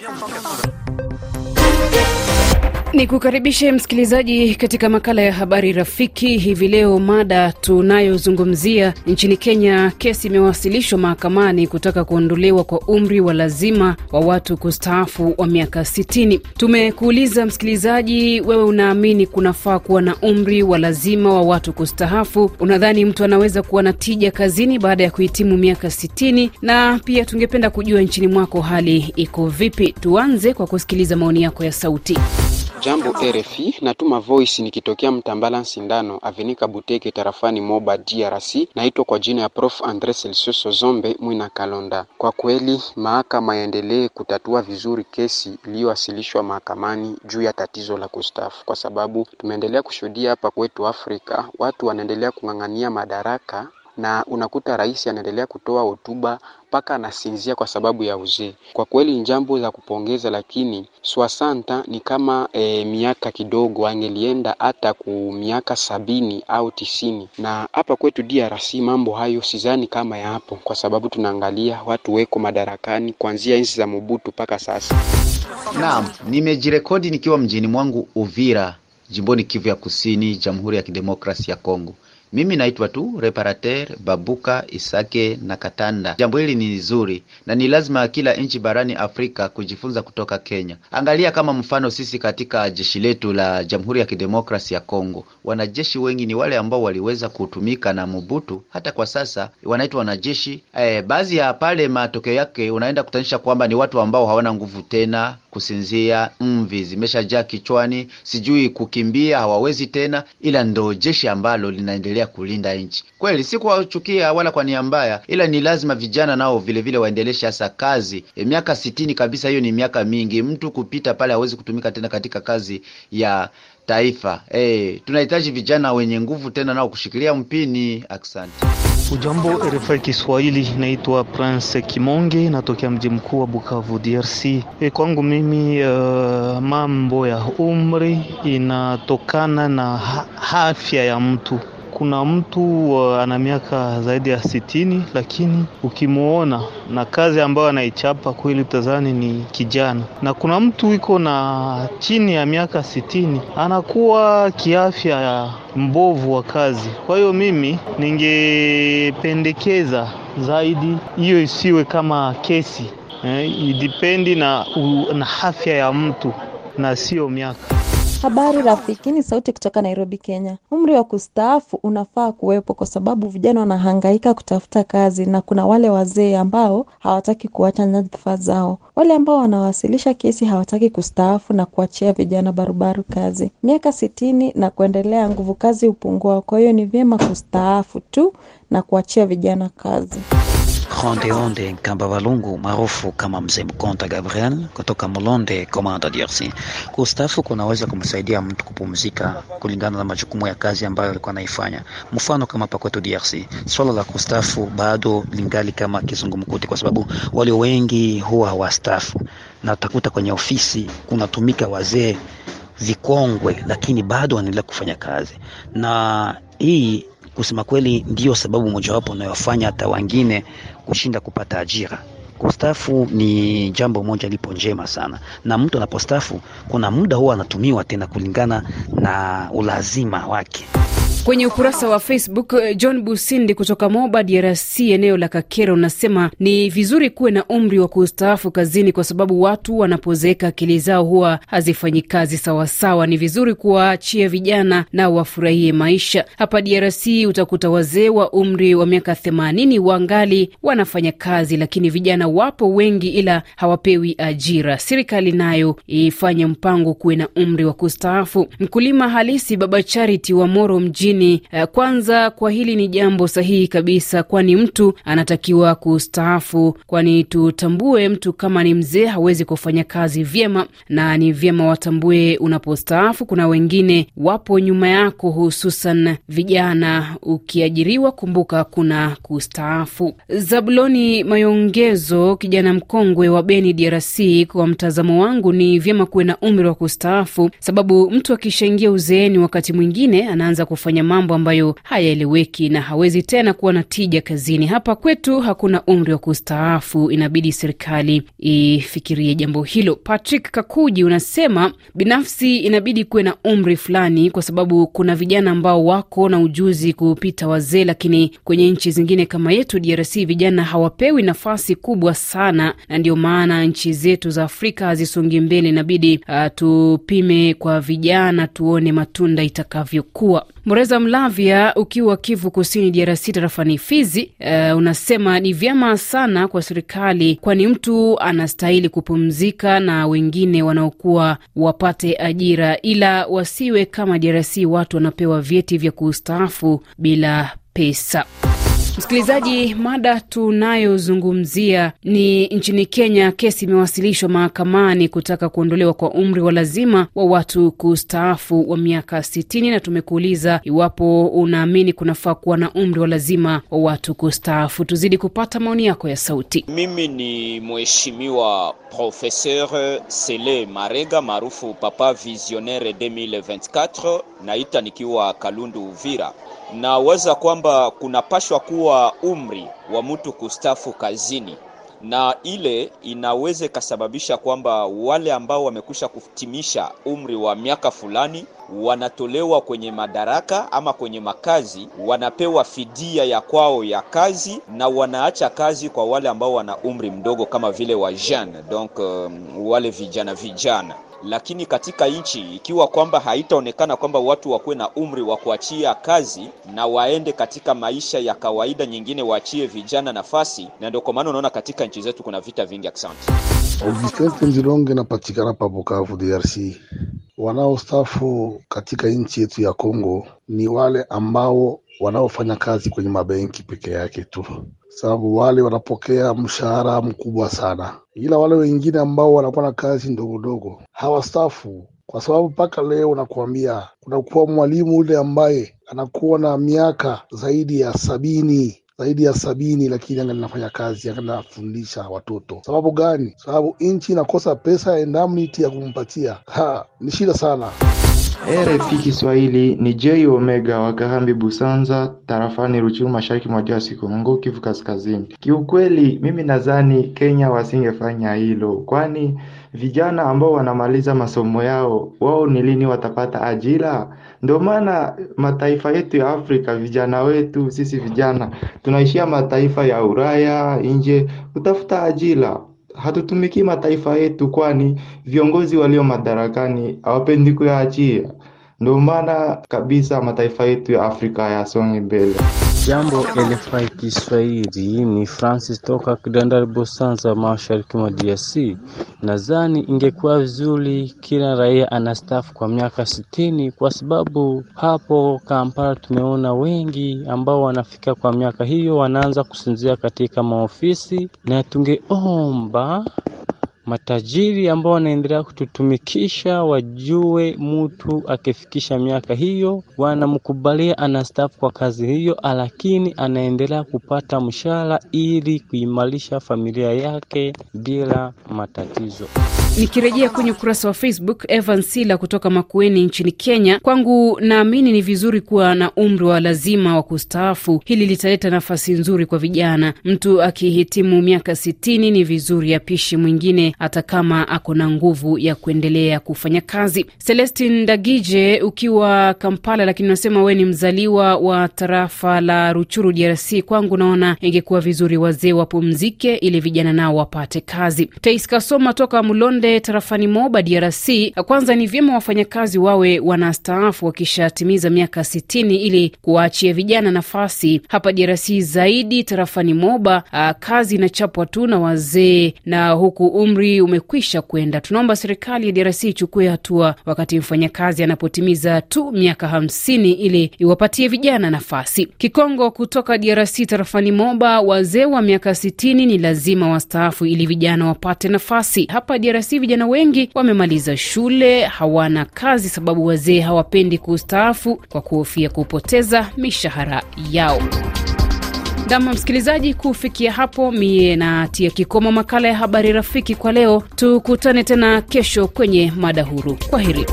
Yang. Ni kukaribishe msikilizaji katika makala ya habari rafiki. Hivi leo mada tunayozungumzia nchini Kenya, kesi imewasilishwa mahakamani kutaka kuondolewa kwa umri wa lazima wa watu kustaafu wa miaka 60. Tumekuuliza msikilizaji, wewe unaamini kunafaa kuwa na umri wa lazima wa watu kustaafu? Unadhani mtu anaweza kuwa na tija kazini baada ya kuhitimu miaka 60? Na pia tungependa kujua nchini mwako hali iko vipi. Tuanze kwa kusikiliza maoni yako ya sauti. Jambo RFI, natuma voice nikitokea Mtambala Sindano Avenika Buteke tarafani Moba DRC. Naitwa kwa jina ya Prof Andre Celsius Zombe Mwina Kalonda. Kwa kweli mahakama yaendelee kutatua vizuri kesi iliyowasilishwa mahakamani juu ya tatizo la kustafu, kwa sababu tumeendelea kushuhudia hapa kwetu Afrika watu wanaendelea kung'ang'ania madaraka na unakuta rais anaendelea kutoa hotuba mpaka anasinzia kwa sababu ya uzee. Kwa kweli jambo la kupongeza, lakini swasanta ni kama e, miaka kidogo, angelienda hata ku miaka sabini au tisini. Na hapa kwetu DRC mambo hayo sidhani kama yapo, kwa sababu tunaangalia watu weko madarakani kuanzia enzi za Mobutu mpaka sasa. Naam, nimejirekodi nikiwa mjini mwangu Uvira, jimboni Kivu ya Kusini, Jamhuri ya Kidemokrasi ya Kongo. Mimi naitwa tu Reparater Babuka Isake na Katanda. Jambo hili ni nzuri na ni lazima kila nchi barani Afrika kujifunza kutoka Kenya. Angalia kama mfano sisi katika jeshi letu la Jamhuri ya Kidemokrasi ya Kongo, wanajeshi wengi ni wale ambao waliweza kutumika na Mobutu, hata kwa sasa wanaitwa wanajeshi. e, baadhi ya pale matokeo yake unaenda kutanisha kwamba ni watu ambao hawana nguvu tena kusinzia, mvi zimeshajaa kichwani, sijui kukimbia hawawezi tena, ila ndo jeshi ambalo linaendelea kulinda nchi. Kweli si kuwachukia wala kwa nia mbaya, ila ni lazima vijana nao vile vile waendeleshe hasa kazi. E, miaka sitini kabisa, hiyo ni miaka mingi. Mtu kupita pale hawezi kutumika tena katika kazi ya taifa. E, tunahitaji vijana wenye nguvu tena nao kushikilia mpini. Asante. Ujambo RFI Kiswahili, naitwa Prince Kimonge, natokea mji mkuu wa Bukavu, DRC. E, kwangu mimi uh, mambo ya umri inatokana na afya ya mtu. Kuna mtu uh, ana miaka zaidi ya sitini, lakini ukimwona na kazi ambayo anaichapa kweli utazani ni kijana, na kuna mtu iko na chini ya miaka sitini anakuwa kiafya ya mbovu wa kazi. Kwa hiyo mimi ningependekeza zaidi hiyo isiwe kama kesi eh, idipendi na, na afya ya mtu na sio miaka. Habari rafiki, ni sauti kutoka Nairobi, Kenya. Umri wa kustaafu unafaa kuwepo kwa sababu vijana wanahangaika kutafuta kazi na kuna wale wazee ambao hawataki kuacha nyadhifa zao. Wale ambao wanawasilisha kesi hawataki kustaafu na kuachia vijana barubaru kazi. Miaka sitini na kuendelea, nguvu kazi hupungua. Kwa hiyo ni vyema kustaafu tu na kuachia vijana kazi. Ronde Onde Nkamba Valungu maarufu kama Mzee Mkonta Gabriel kutoka Mlonde Komanda, DRC. Kustaafu kunaweza kumsaidia mtu kupumzika kulingana na majukumu ya kazi ambayo alikuwa anaifanya. Mfano kama hapa kwetu DRC, swala la kustaafu bado lingali kama kizungumkuti, kwa sababu walio wengi huwa hawastaafu, na utakuta kwenye ofisi kunatumika wazee vikongwe, lakini bado wanaendelea kufanya kazi, na hii kusema kweli ndiyo sababu mojawapo unayofanya hata wengine kushinda kupata ajira. Kustafu ni jambo moja lipo njema sana, na mtu anapostafu kuna muda huwa anatumiwa tena kulingana na ulazima wake. Kwenye ukurasa wa Facebook, John Busindi kutoka Moba DRC, eneo la Kakera, unasema ni vizuri kuwe na umri wa kustaafu kazini, kwa sababu watu wanapozeeka akili zao huwa hazifanyi kazi sawasawa. Ni vizuri kuwaachia vijana nao wafurahie maisha. Hapa DRC utakuta wazee wa umri wa miaka themanini wangali wanafanya kazi, lakini vijana wapo wengi, ila hawapewi ajira. Serikali nayo ifanye mpango kuwe na umri wa kustaafu. Mkulima halisi Baba Charity wa Moro mjini kwanza, kwa hili ni jambo sahihi kabisa, kwani mtu anatakiwa kustaafu, kwani tutambue mtu kama ni mzee hawezi kufanya kazi vyema, na ni vyema watambue unapostaafu kuna wengine wapo nyuma yako, hususan vijana. Ukiajiriwa kumbuka kuna kustaafu. Zabuloni Mayongezo, kijana mkongwe wa Beni, DRC, kwa mtazamo wangu ni vyema kuwe na umri wa kustaafu, sababu mtu akishaingia uzeeni, wakati mwingine anaanza kufanya kufanya mambo ambayo hayaeleweki na hawezi tena kuwa na tija kazini. Hapa kwetu hakuna umri wa kustaafu, inabidi serikali ifikirie jambo hilo. Patrick Kakuji unasema binafsi inabidi kuwe na umri fulani, kwa sababu kuna vijana ambao wako na ujuzi kupita wazee, lakini kwenye nchi zingine kama yetu DRC vijana hawapewi nafasi kubwa sana, na ndio maana nchi zetu za Afrika hazisongi mbele. Inabidi uh, tupime kwa vijana tuone matunda itakavyokuwa. Mureza Mlavya ukiwa Kivu Kusini, DRC, tarafani Fizi, uh, unasema ni vyema sana kwa serikali, kwani mtu anastahili kupumzika na wengine wanaokuwa wapate ajira, ila wasiwe kama DRC, watu wanapewa vyeti vya kustaafu bila pesa. Msikilizaji, mada tunayozungumzia ni nchini Kenya. Kesi imewasilishwa mahakamani kutaka kuondolewa kwa umri wa lazima wa watu kustaafu wa miaka sitini, na tumekuuliza iwapo unaamini kunafaa kuwa na umri wa lazima wa watu kustaafu. Tuzidi kupata maoni yako ya sauti. Mimi ni mheshimiwa Professeur Sele Marega maarufu Papa Visionnaire 2024 naita nikiwa Kalundu Uvira. Naweza kwamba kunapashwa kuwa umri wa mtu kustafu kazini, na ile inaweza ikasababisha kwamba wale ambao wamekwisha kutimisha umri wa miaka fulani wanatolewa kwenye madaraka ama kwenye makazi, wanapewa fidia ya kwao ya kazi, na wanaacha kazi kwa wale ambao wana umri mdogo kama vile wa jeune, donc um, wale vijana vijana lakini katika nchi ikiwa kwamba haitaonekana kwamba watu wakuwe na umri wa kuachia kazi na waende katika maisha ya kawaida nyingine, waachie vijana nafasi, na ndio kwa maana unaona katika nchi zetu kuna vita vingi. Asante. Augustin Tenzilonge napatikana pa Bukavu, DRC. Wanaostafu katika nchi yetu ya Kongo ni wale ambao wanaofanya kazi kwenye mabenki peke yake tu, sababu wale wanapokea mshahara mkubwa sana, ila wale wengine ambao wanakuwa na kazi ndogo ndogo hawastafu, kwa sababu mpaka leo nakuambia, kunakuwa mwalimu ule ambaye anakuwa na miaka zaidi ya sabini zaidi ya sabini lakini angali nafanya kazi angali nafundisha watoto. Sababu gani? Sababu nchi inakosa pesa ya indemnity ya kumpatia. Ha, ni shida sana. RFI Kiswahili ni J Omega wa Kahambi Busanza, tarafani Ruchuru, mashariki mwa DRC Kongo, Kivu Kaskazini. Kiukweli mimi nadhani Kenya wasingefanya hilo, kwani vijana ambao wanamaliza masomo yao wao ni lini watapata ajira? Ndio maana mataifa yetu ya Afrika, vijana wetu sisi vijana tunaishia mataifa ya Ulaya nje kutafuta ajira hatutumiki mataifa yetu, kwani viongozi walio madarakani hawapendi kuyaachia. Ndio maana kabisa mataifa yetu ya Afrika yasonge mbele. Jambo RFI Kiswahili, ni Francis toka Kidandari Bosanza, mashariki mwa DRC. Nadhani ingekuwa vizuri kila raia anastaafu kwa miaka sitini, kwa sababu hapo Kampala tumeona wengi ambao wanafika kwa miaka hiyo wanaanza kusinzia katika maofisi, na tungeomba matajiri ambao wanaendelea kututumikisha wajue, mtu akifikisha miaka hiyo wanamkubalia anastaafu kwa kazi hiyo, lakini anaendelea kupata mshahara ili kuimarisha familia yake bila matatizo. Nikirejea kwenye ukurasa wa Facebook, Evan Sila kutoka Makueni nchini Kenya, kwangu naamini ni vizuri kuwa na umri wa lazima wa kustaafu. Hili litaleta nafasi nzuri kwa vijana. Mtu akihitimu miaka sitini ni vizuri apishi mwingine, hata kama ako na nguvu ya kuendelea kufanya kazi. Celestin Dagije ukiwa Kampala, lakini unasema we ni mzaliwa wa tarafa la Ruchuru, DRC. Kwangu naona ingekuwa vizuri wazee wapumzike ili vijana nao wapate kazi. Teiskasoma toka Mulonde tarafani Moba, DRC. Kwanza ni vyema wafanyakazi wawe wanastaafu wakishatimiza miaka sitini ili kuwaachia vijana nafasi. Hapa DRC zaidi tarafani Moba, a, kazi inachapwa tu na wazee na huku umri umekwisha kwenda. Tunaomba serikali ya DRC ichukue hatua wakati mfanyakazi anapotimiza tu miaka hamsini ili iwapatie vijana nafasi. Kikongo kutoka DRC tarafani Moba, wazee wa miaka sitini ni lazima wastaafu ili vijana wapate nafasi. Hapa DRC vijana wengi wamemaliza shule, hawana kazi sababu wazee hawapendi kustaafu kwa kuhofia kupoteza mishahara yao. Ndama msikilizaji, kufikia hapo mie natia kikomo makala ya habari rafiki kwa leo. Tukutane tena kesho kwenye mada huru. Kwa heri.